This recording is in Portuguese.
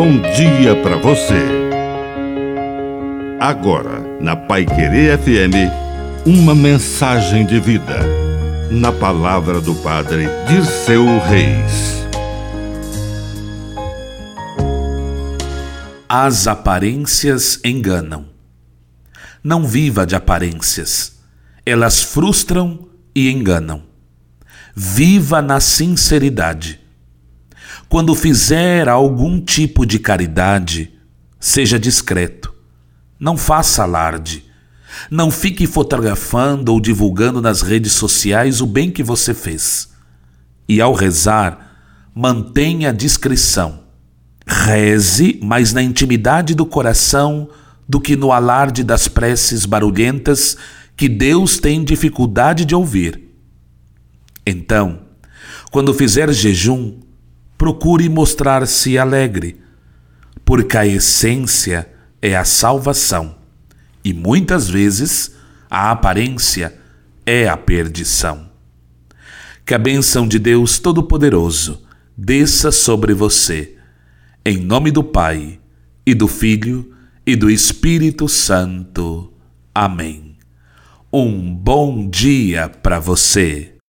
bom dia para você. Agora, na Pai Querer FM, uma mensagem de vida. Na palavra do Padre de seu Reis. As aparências enganam. Não viva de aparências. Elas frustram e enganam. Viva na sinceridade quando fizer algum tipo de caridade, seja discreto. Não faça alarde. Não fique fotografando ou divulgando nas redes sociais o bem que você fez. E ao rezar, mantenha a discrição. Reze, mas na intimidade do coração do que no alarde das preces barulhentas que Deus tem dificuldade de ouvir. Então, quando fizer jejum, procure mostrar-se alegre, porque a essência é a salvação e muitas vezes a aparência é a perdição. Que a bênção de Deus Todo-Poderoso desça sobre você, em nome do Pai, e do Filho, e do Espírito Santo. Amém. Um bom dia para você.